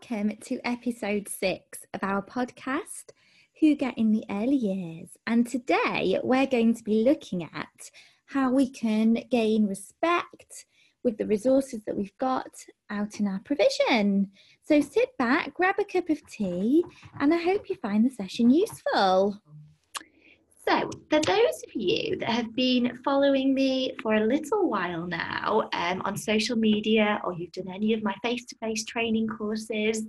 welcome to episode six of our podcast, Hygge in the Early Years. And today we're going to be looking at how we can gain respect with the resources that we've got out in our provision. So sit back, grab a cup of tea, and I hope you find the session useful. So, for those of you that have been following me for a little while now um, on social media, or you've done any of my face to face training courses,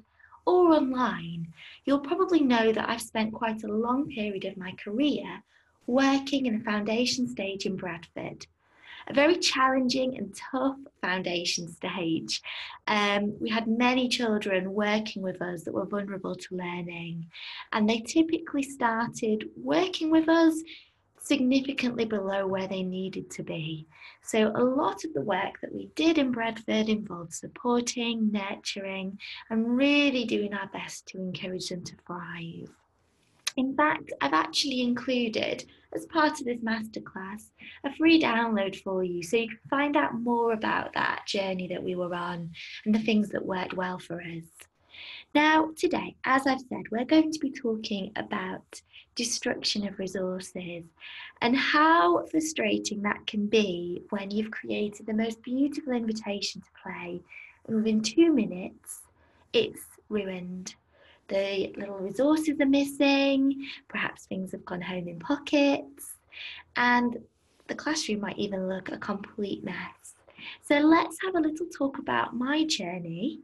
or online, you'll probably know that I've spent quite a long period of my career working in a foundation stage in Bradford a very challenging and tough foundation stage. Um, we had many children working with us that were vulnerable to learning, and they typically started working with us significantly below where they needed to be. So, a lot of the work that we did in Bradford involved supporting, nurturing, and really doing our best to encourage them to thrive. In fact, I've actually included, as part of this masterclass, a free download for you so you can find out more about that journey that we were on and the things that worked well for us. Now, today, as I've said, we're going to be talking about destruction of resources and how frustrating that can be when you've created the most beautiful invitation to play and within two minutes, it's ruined the little resources are missing, perhaps things have gone home in pockets, and the classroom might even look a complete mess. So let's have a little talk about my journey,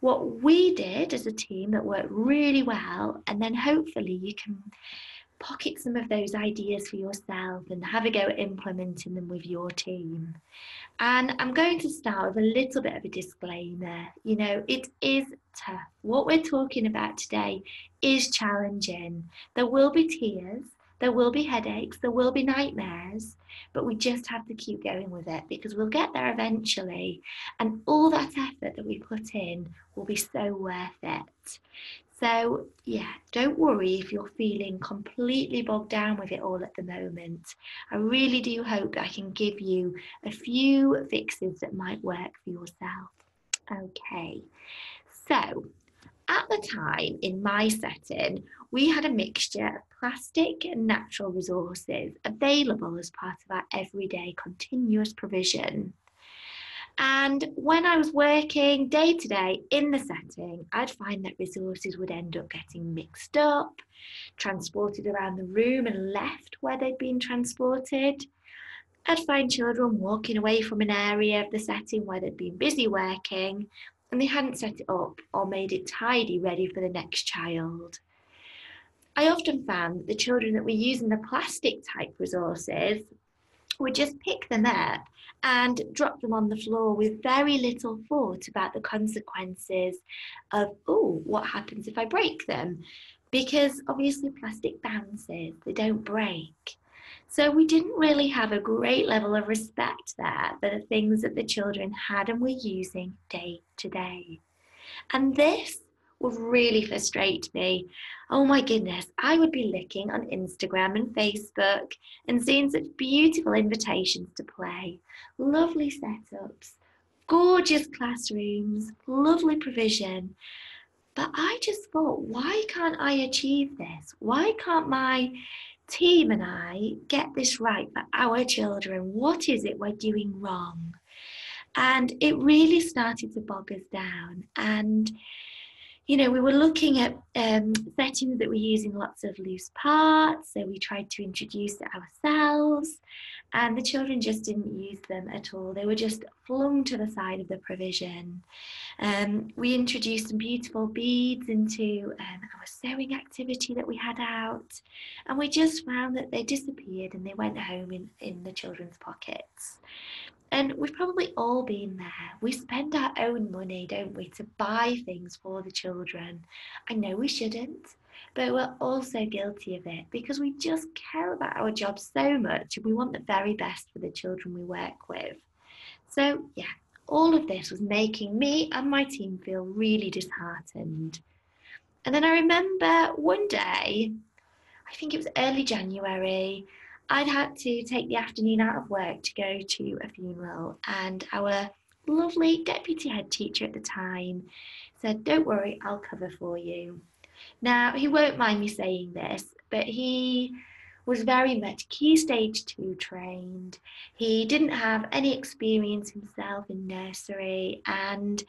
what we did as a team that worked really well, and then hopefully you can pocket some of those ideas for yourself and have a go at implementing them with your team. And I'm going to start with a little bit of a disclaimer. You know, it is tough. What we're talking about today is challenging. There will be tears, there will be headaches, there will be nightmares, but we just have to keep going with it because we'll get there eventually. And all that effort that we put in will be so worth it. So, yeah, don't worry if you're feeling completely bogged down with it all at the moment. I really do hope that I can give you a few fixes that might work for yourself. Okay, so at the time in my setting, we had a mixture of plastic and natural resources available as part of our everyday continuous provision. And when I was working day to day in the setting, I'd find that resources would end up getting mixed up, transported around the room, and left where they'd been transported. I'd find children walking away from an area of the setting where they'd been busy working and they hadn't set it up or made it tidy, ready for the next child. I often found that the children that were using the plastic type resources would just pick them up and drop them on the floor with very little thought about the consequences of, oh, what happens if I break them? Because obviously plastic bounces, they don't break. So we didn't really have a great level of respect there for the things that the children had and were using day to day. And this would really frustrate me. Oh my goodness, I would be looking on Instagram and Facebook and seeing such beautiful invitations to play, lovely setups, gorgeous classrooms, lovely provision. But I just thought, why can't I achieve this? Why can't my team and I get this right for our children? What is it we're doing wrong? And it really started to bog us down. And you know, we were looking at um, settings that were using lots of loose parts, so we tried to introduce ourselves, and the children just didn't use them at all. They were just flung to the side of the provision. Um, we introduced some beautiful beads into um, our sewing activity that we had out, and we just found that they disappeared and they went home in, in the children's pockets. And we've probably all been there. We spend our own money, don't we, to buy things for the children. I know we shouldn't, but we're also guilty of it because we just care about our job so much and we want the very best for the children we work with. So, yeah, all of this was making me and my team feel really disheartened. And then I remember one day, I think it was early January, I'd had to take the afternoon out of work to go to a funeral, and our lovely deputy head teacher at the time said, Don't worry, I'll cover for you. Now, he won't mind me saying this, but he was very much key stage two trained. He didn't have any experience himself in nursery, and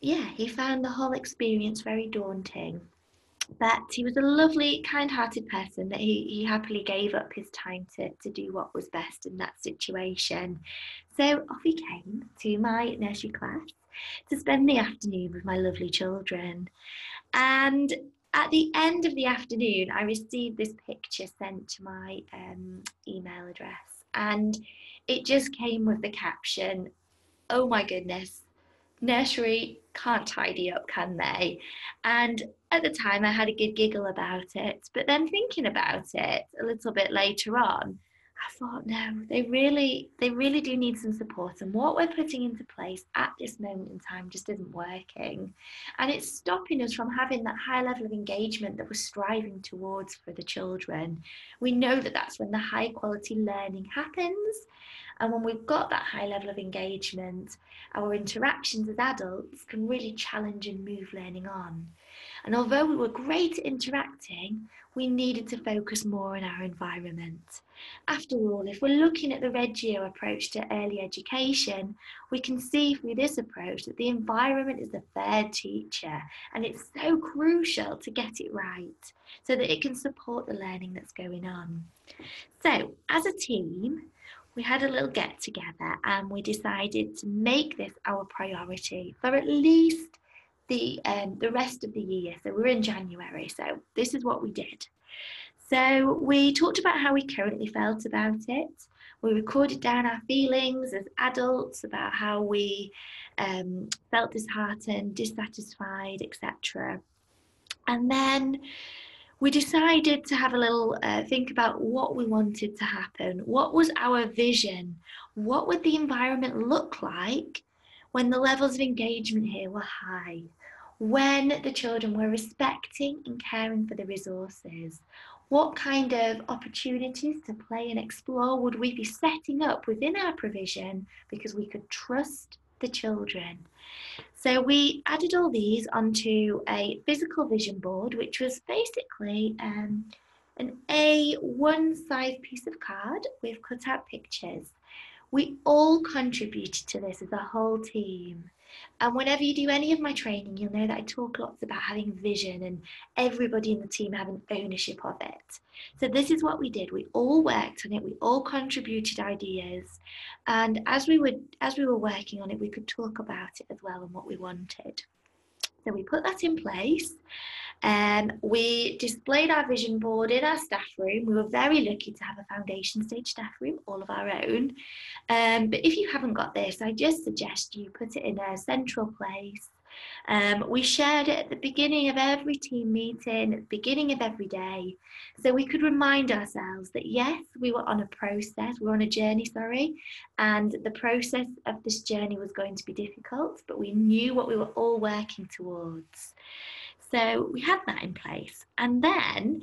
yeah, he found the whole experience very daunting. But he was a lovely, kind hearted person that he, he happily gave up his time to, to do what was best in that situation. So off he came to my nursery class to spend the afternoon with my lovely children. And at the end of the afternoon, I received this picture sent to my um, email address, and it just came with the caption, Oh my goodness, nursery can't tidy up, can they? And at the time, I had a good giggle about it, but then thinking about it a little bit later on, I thought, no, they really, they really do need some support. And what we're putting into place at this moment in time just isn't working. And it's stopping us from having that high level of engagement that we're striving towards for the children. We know that that's when the high quality learning happens. And when we've got that high level of engagement, our interactions as adults can really challenge and move learning on. And although we were great at interacting, we needed to focus more on our environment. After all, if we're looking at the Reggio approach to early education, we can see through this approach that the environment is the third teacher and it's so crucial to get it right so that it can support the learning that's going on. So, as a team, we had a little get together and we decided to make this our priority for at least the um, the rest of the year. So we're in January. So this is what we did. So we talked about how we currently felt about it. We recorded down our feelings as adults about how we um, felt disheartened, dissatisfied, etc. And then we decided to have a little uh, think about what we wanted to happen. What was our vision? What would the environment look like when the levels of engagement here were high? when the children were respecting and caring for the resources, what kind of opportunities to play and explore would we be setting up within our provision because we could trust the children. So we added all these onto a physical vision board, which was basically um, an A1 size piece of card with cut out pictures. We all contributed to this as a whole team. And whenever you do any of my training, you'll know that I talk lots about having vision and everybody in the team having ownership of it. So this is what we did. We all worked on it. We all contributed ideas. And as we were, as we were working on it, we could talk about it as well and what we wanted. So we put that in place. Um, we displayed our vision board in our staff room. We were very lucky to have a foundation stage staff room, all of our own. Um, but if you haven't got this, I just suggest you put it in a central place. Um, we shared it at the beginning of every team meeting, at the beginning of every day, so we could remind ourselves that yes, we were on a process, we were on a journey, sorry, and the process of this journey was going to be difficult, but we knew what we were all working towards. So we had that in place. And then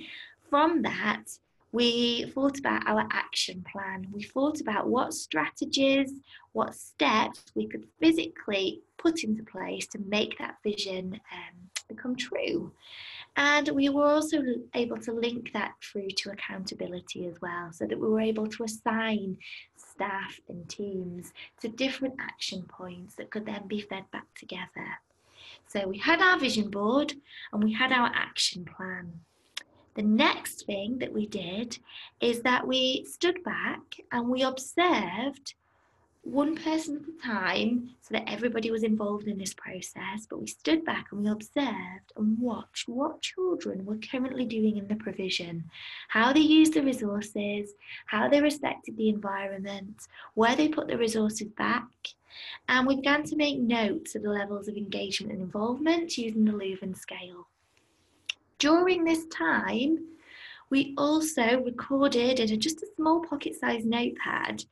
from that, we thought about our action plan. We thought about what strategies, what steps we could physically put into place to make that vision um, become true. And we were also able to link that through to accountability as well, so that we were able to assign staff and teams to different action points that could then be fed back together. So we had our vision board and we had our action plan. The next thing that we did is that we stood back and we observed one person at a time so that everybody was involved in this process. But we stood back and we observed and watched what children were currently doing in the provision, how they used the resources, how they respected the environment, where they put the resources back, and we began to make notes of the levels of engagement and involvement using the Leuven scale. During this time, we also recorded in just a small pocket-sized notepad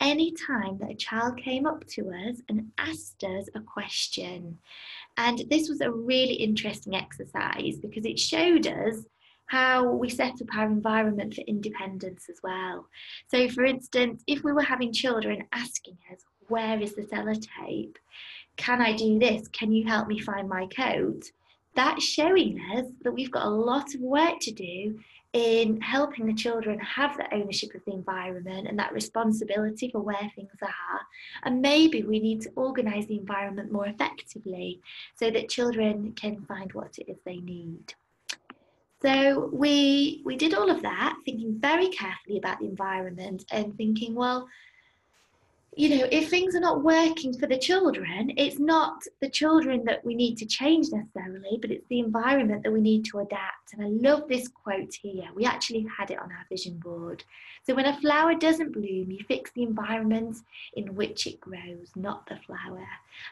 any time that a child came up to us and asked us a question. And this was a really interesting exercise because it showed us how we set up our environment for independence as well. So, for instance, if we were having children asking us, where is the sellotape? Can I do this? Can you help me find my coat? That's showing us that we've got a lot of work to do in helping the children have that ownership of the environment and that responsibility for where things are. And maybe we need to organise the environment more effectively so that children can find what it is they need. So we we did all of that, thinking very carefully about the environment and thinking, well, you know, if things are not working for the children, it's not the children that we need to change necessarily, but it's the environment that we need to adapt. And I love this quote here. We actually had it on our vision board. So when a flower doesn't bloom, you fix the environment in which it grows, not the flower.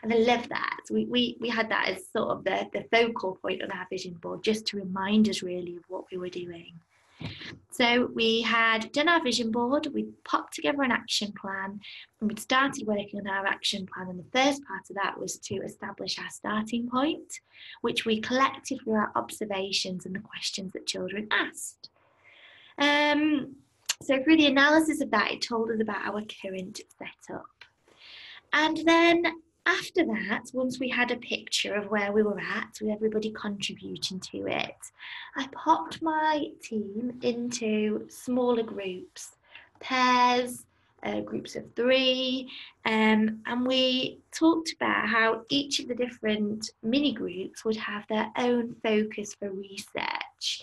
And I love that. We, we, we had that as sort of the, the focal point on our vision board, just to remind us really of what we were doing. So we had done our vision board, we popped together an action plan, and we'd started working on our action plan. And the first part of that was to establish our starting point, which we collected through our observations and the questions that children asked. Um, so through the analysis of that, it told us about our current setup. And then after that, once we had a picture of where we were at, with everybody contributing to it, I popped my team into smaller groups, pairs, uh, groups of three, um, and we talked about how each of the different mini groups would have their own focus for research.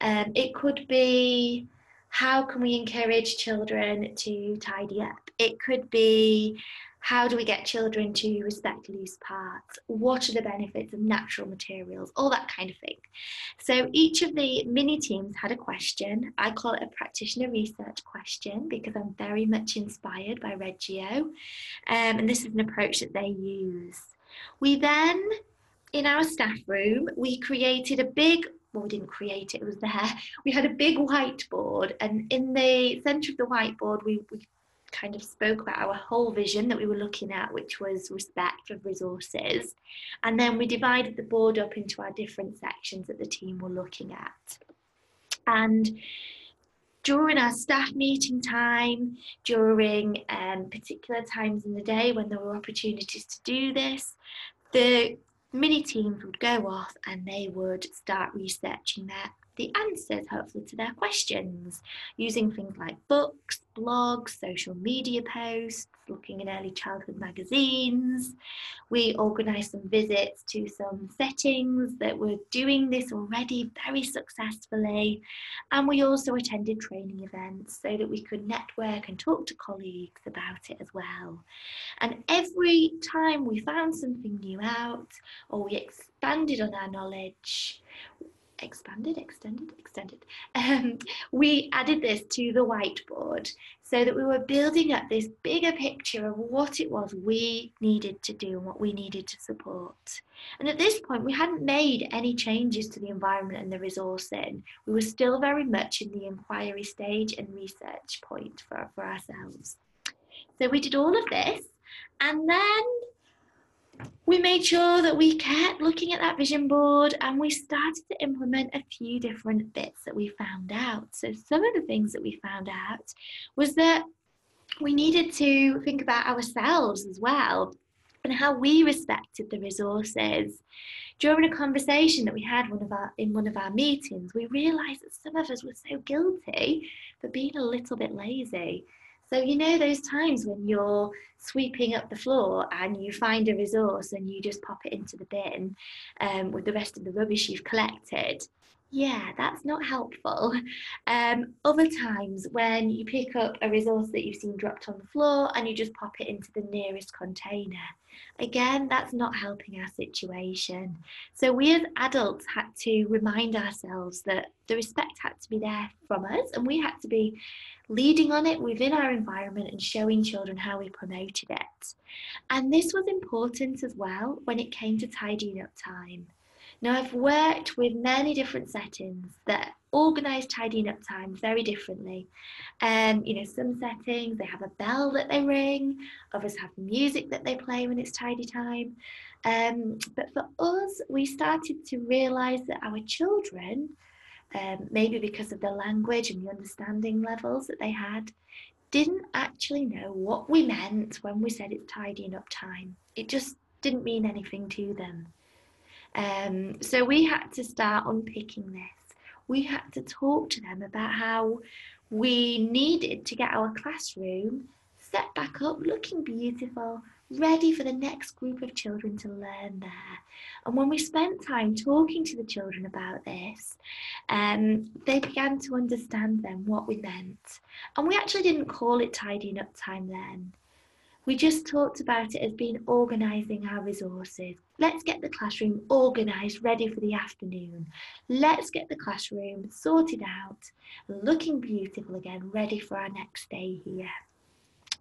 Um, it could be how can we encourage children to tidy up? It could be how do we get children to respect loose parts? What are the benefits of natural materials? All that kind of thing. So each of the mini teams had a question. I call it a practitioner research question because I'm very much inspired by Reggio. Um, and this is an approach that they use. We then, in our staff room, we created a big well, we didn't create it, it was there. We had a big whiteboard, and in the centre of the whiteboard, we, we kind of spoke about our whole vision that we were looking at, which was respect of resources. And then we divided the board up into our different sections that the team were looking at. And during our staff meeting time, during um, particular times in the day when there were opportunities to do this, the mini teams would go off and they would start researching their the answers, hopefully, to their questions using things like books, blogs, social media posts, looking in early childhood magazines. We organised some visits to some settings that were doing this already very successfully. And we also attended training events so that we could network and talk to colleagues about it as well. And every time we found something new out or we expanded on our knowledge, expanded, extended, extended. Um, we added this to the whiteboard so that we were building up this bigger picture of what it was we needed to do and what we needed to support. And at this point, we hadn't made any changes to the environment and the resourcing. We were still very much in the inquiry stage and research point for, for ourselves. So we did all of this and then we made sure that we kept looking at that vision board and we started to implement a few different bits that we found out. So, some of the things that we found out was that we needed to think about ourselves as well and how we respected the resources. During a conversation that we had one of our, in one of our meetings, we realised that some of us were so guilty for being a little bit lazy. So, you know, those times when you're sweeping up the floor and you find a resource and you just pop it into the bin um, with the rest of the rubbish you've collected. Yeah, that's not helpful. Um, other times when you pick up a resource that you've seen dropped on the floor and you just pop it into the nearest container. Again, that's not helping our situation. So we as adults had to remind ourselves that the respect had to be there from us and we had to be leading on it within our environment and showing children how we promoted it. And this was important as well when it came to tidying up time. Now, I've worked with many different settings that organise tidying up time very differently. Um, you know, some settings they have a bell that they ring, others have music that they play when it's tidy time. Um, but for us, we started to realise that our children um, maybe because of the language and the understanding levels that they had, didn't actually know what we meant when we said it's tidying up time. It just didn't mean anything to them. Um, so we had to start unpicking this. We had to talk to them about how we needed to get our classroom set back up looking beautiful, ready for the next group of children to learn there. And when we spent time talking to the children about this, um, they began to understand then what we meant. And we actually didn't call it tidying up time then. We just talked about it as being organising our resources. Let's get the classroom organised, ready for the afternoon. Let's get the classroom sorted out, looking beautiful again, ready for our next day here.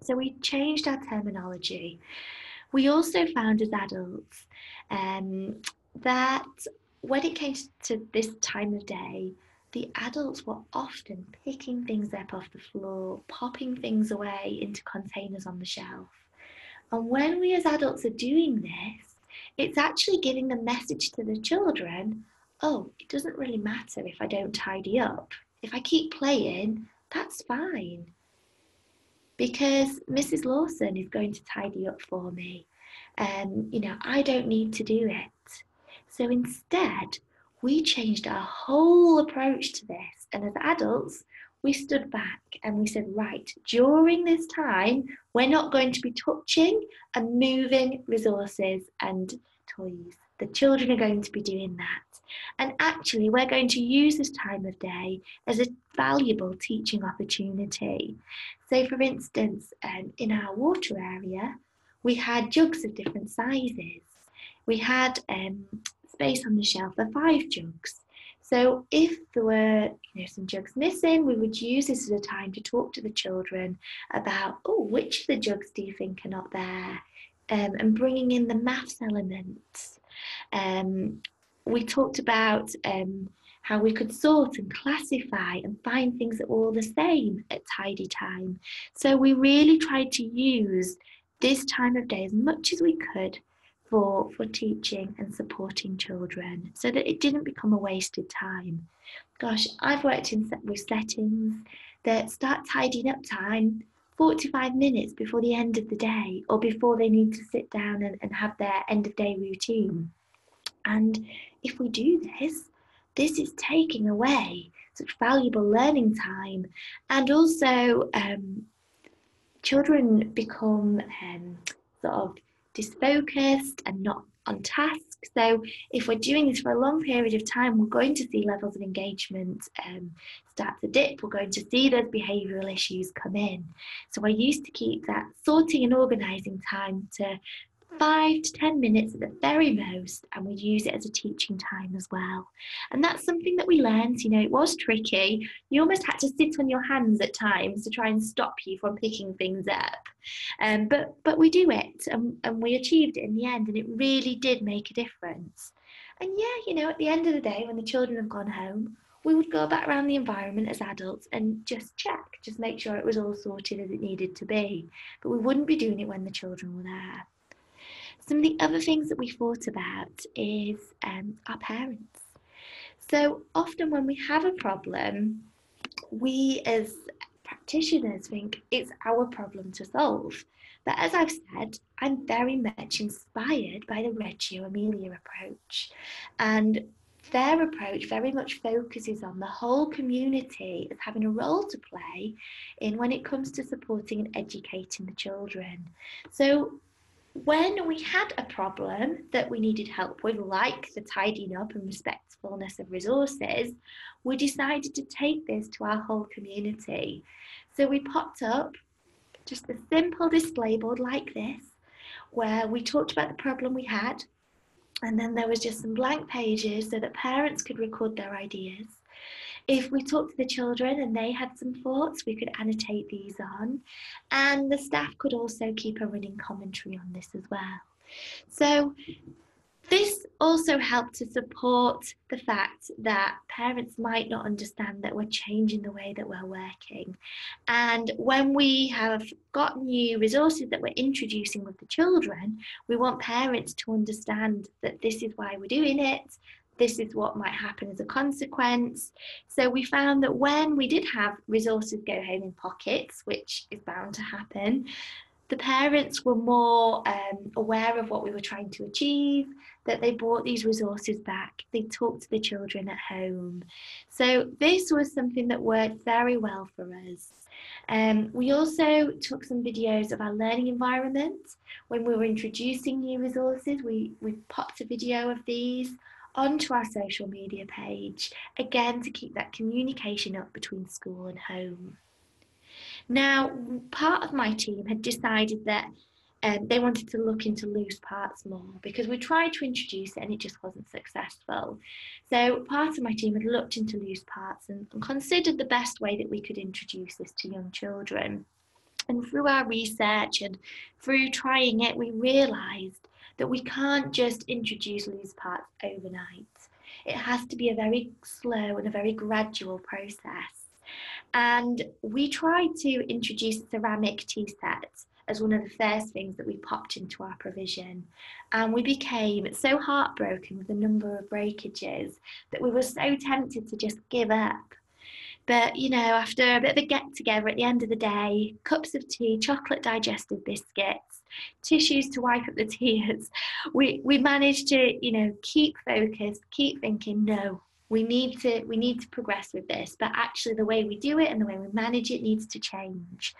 So we changed our terminology. We also found as adults um, that when it came to this time of day, the adults were often picking things up off the floor, popping things away into containers on the shelf. And when we as adults are doing this, it's actually giving the message to the children oh, it doesn't really matter if I don't tidy up. If I keep playing, that's fine because Mrs. Lawson is going to tidy up for me. Um, you know, I don't need to do it. So instead, we changed our whole approach to this. And as adults, we stood back and we said, right, during this time, we're not going to be touching and moving resources and toys. The children are going to be doing that. And actually, we're going to use this time of day as a valuable teaching opportunity. So, for instance, um, in our water area, we had jugs of different sizes. We had um, space on the shelf for five jugs. So if there were you know, some jugs missing, we would use this as a time to talk to the children about, oh, which of the jugs do you think are not there? Um, and bringing in the maths elements. Um, we talked about um, how we could sort and classify and find things that were all the same at tidy time. So we really tried to use this time of day as much as we could for, for teaching and supporting children so that it didn't become a wasted time. Gosh, I've worked in with settings that start tidying up time 45 minutes before the end of the day or before they need to sit down and, and have their end of day routine. And if we do this, this is taking away such valuable learning time. And also, um, children become um, sort of disfocused and not on task. So, if we're doing this for a long period of time, we're going to see levels of engagement um, start to dip. We're going to see those behavioural issues come in. So, I used to keep that sorting and organising time to five to 10 minutes at the very most, and we use it as a teaching time as well. And that's something that we learned, you know, it was tricky. You almost had to sit on your hands at times to try and stop you from picking things up. Um, but, but we do it and, and we achieved it in the end, and it really did make a difference. And yeah, you know, at the end of the day, when the children have gone home, we would go back around the environment as adults and just check, just make sure it was all sorted as it needed to be. But we wouldn't be doing it when the children were there. Some of the other things that we thought about is um, our parents. So often when we have a problem, we as practitioners think it's our problem to solve. But as I've said, I'm very much inspired by the Reggio Emilia approach. And their approach very much focuses on the whole community as having a role to play in when it comes to supporting and educating the children. So when we had a problem that we needed help with, like the tidying up and respectfulness of resources, we decided to take this to our whole community. So we popped up just a simple display board like this, where we talked about the problem we had, and then there was just some blank pages so that parents could record their ideas. If we talked to the children and they had some thoughts, we could annotate these on. And the staff could also keep a running commentary on this as well. So this also helped to support the fact that parents might not understand that we're changing the way that we're working. And when we have got new resources that we're introducing with the children, we want parents to understand that this is why we're doing it, this is what might happen as a consequence. So we found that when we did have resources go home in pockets, which is bound to happen, the parents were more um, aware of what we were trying to achieve, that they brought these resources back, they talked to the children at home. So this was something that worked very well for us. Um, we also took some videos of our learning environment. When we were introducing new resources, we, we popped a video of these onto our social media page, again to keep that communication up between school and home. Now, part of my team had decided that um, they wanted to look into loose parts more because we tried to introduce it and it just wasn't successful. So part of my team had looked into loose parts and, and considered the best way that we could introduce this to young children. And through our research and through trying it, we realised that we can't just introduce loose parts overnight. It has to be a very slow and a very gradual process. And we tried to introduce ceramic tea sets as one of the first things that we popped into our provision. And we became so heartbroken with the number of breakages that we were so tempted to just give up. But, you know, after a bit of a get together at the end of the day, cups of tea, chocolate digestive biscuits, tissues to wipe up the tears, we, we managed to, you know, keep focused, keep thinking, no, we need to we need to progress with this. But actually the way we do it and the way we manage it needs to change.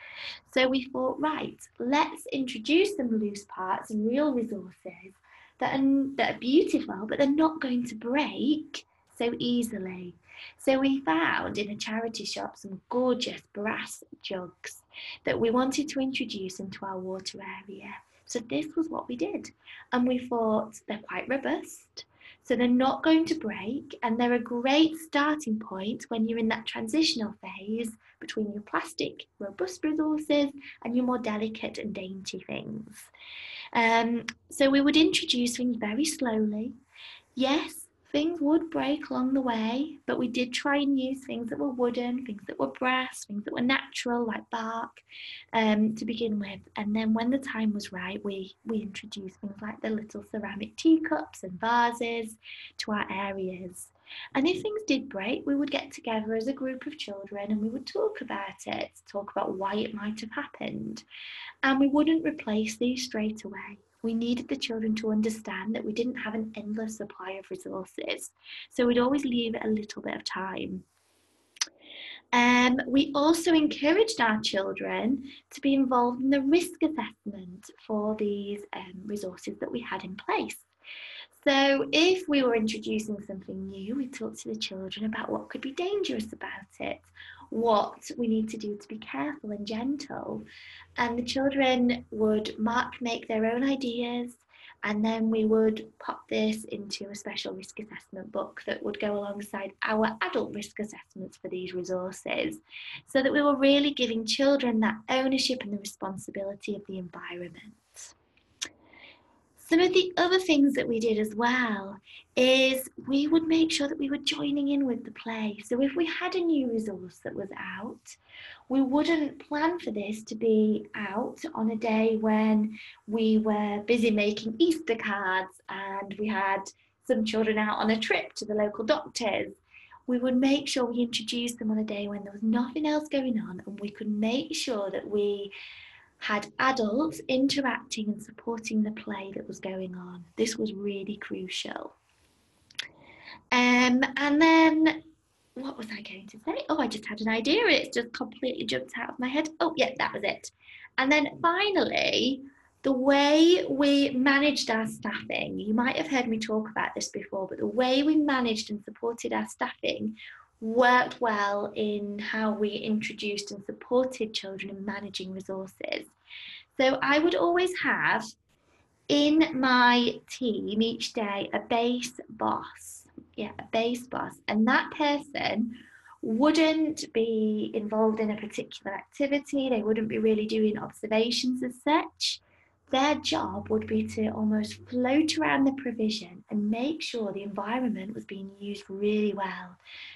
So we thought right let's introduce some loose parts and real resources that are, that are beautiful but they're not going to break so easily so we found in a charity shop some gorgeous brass jugs that we wanted to introduce into our water area so this was what we did and we thought they're quite robust so they're not going to break and they're a great starting point when you're in that transitional phase between your plastic robust resources and your more delicate and dainty things. Um, so we would introduce things very slowly. Yes, things would break along the way, but we did try and use things that were wooden, things that were brass, things that were natural, like bark, um, to begin with. And then when the time was right, we, we introduced things like the little ceramic teacups and vases to our areas. And if things did break, we would get together as a group of children and we would talk about it, talk about why it might have happened. And we wouldn't replace these straight away we needed the children to understand that we didn't have an endless supply of resources. So we'd always leave a little bit of time. Um, we also encouraged our children to be involved in the risk assessment for these um, resources that we had in place. So, if we were introducing something new, we talked to the children about what could be dangerous about it, what we need to do to be careful and gentle. And the children would mark make their own ideas and then we would pop this into a special risk assessment book that would go alongside our adult risk assessments for these resources so that we were really giving children that ownership and the responsibility of the environment. Some of the other things that we did as well is we would make sure that we were joining in with the play. So if we had a new resource that was out, we wouldn't plan for this to be out on a day when we were busy making Easter cards and we had some children out on a trip to the local doctors. We would make sure we introduced them on a day when there was nothing else going on and we could make sure that we had adults interacting and supporting the play that was going on. This was really crucial. Um, and then what was I going to say? Oh, I just had an idea. It's just completely jumped out of my head. Oh, yeah, that was it. And then finally, the way we managed our staffing, you might have heard me talk about this before, but the way we managed and supported our staffing worked well in how we introduced and supported children in managing resources. So I would always have in my team each day a base boss. Yeah, a base boss. And that person wouldn't be involved in a particular activity, they wouldn't be really doing observations as such their job would be to almost float around the provision and make sure the environment was being used really well.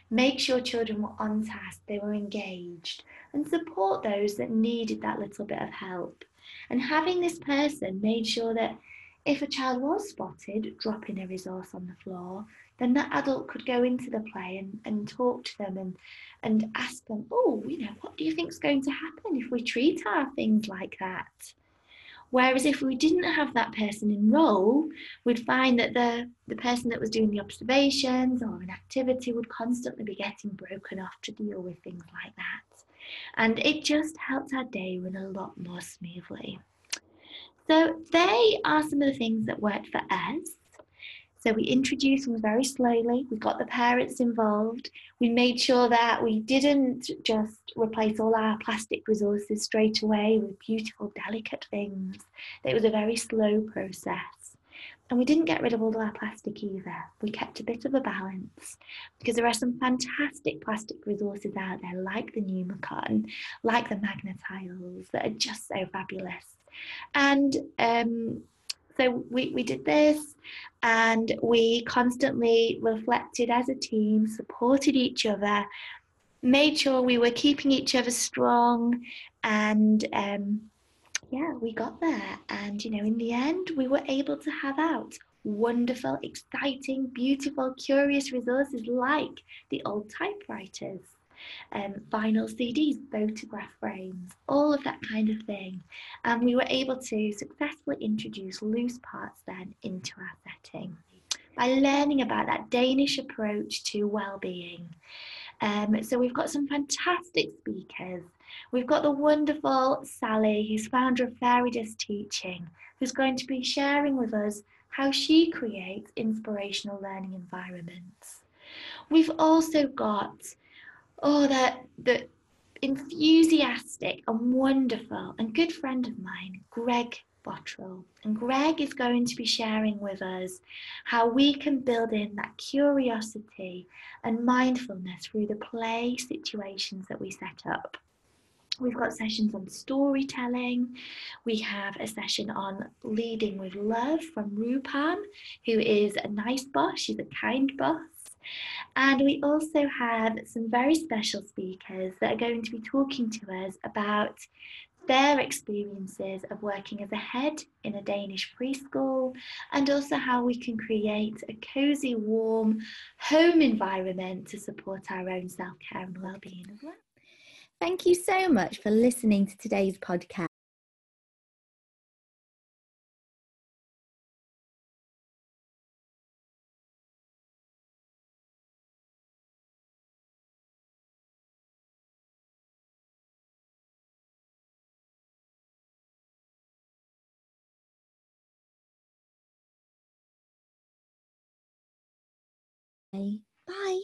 Make sure children were on task, they were engaged, and support those that needed that little bit of help. And having this person made sure that if a child was spotted dropping a resource on the floor, then that adult could go into the play and, and talk to them and, and ask them, oh, you know, what do you think is going to happen if we treat our things like that? Whereas if we didn't have that person in role, we'd find that the, the person that was doing the observations or an activity would constantly be getting broken off to deal with things like that. And it just helped our day run a lot more smoothly. So they are some of the things that worked for us. So we introduced them very slowly. We got the parents involved. We made sure that we didn't just replace all our plastic resources straight away with beautiful, delicate things. It was a very slow process. And we didn't get rid of all our plastic either. We kept a bit of a balance because there are some fantastic plastic resources out there, like the Numicon, like the Magna-Tiles, that are just so fabulous. And um, so we, we did this and we constantly reflected as a team, supported each other, made sure we were keeping each other strong and um, yeah, we got there. And you know, in the end, we were able to have out wonderful, exciting, beautiful, curious resources like the old typewriters um, vinyl CDs, photograph frames, all of that kind of thing. And we were able to successfully introduce loose parts then into our setting by learning about that Danish approach to well-being. Um, so we've got some fantastic speakers. We've got the wonderful Sally, who's founder of Fairy Dust Teaching, who's going to be sharing with us how she creates inspirational learning environments. We've also got oh, that the enthusiastic and wonderful and good friend of mine, Greg Bottrill. And Greg is going to be sharing with us how we can build in that curiosity and mindfulness through the play situations that we set up. We've got sessions on storytelling. We have a session on leading with love from Rupam, who is a nice boss. She's a kind boss. And we also have some very special speakers that are going to be talking to us about their experiences of working as a head in a Danish preschool and also how we can create a cozy, warm home environment to support our own self care and well being as well. Thank you so much for listening to today's podcast. Bye.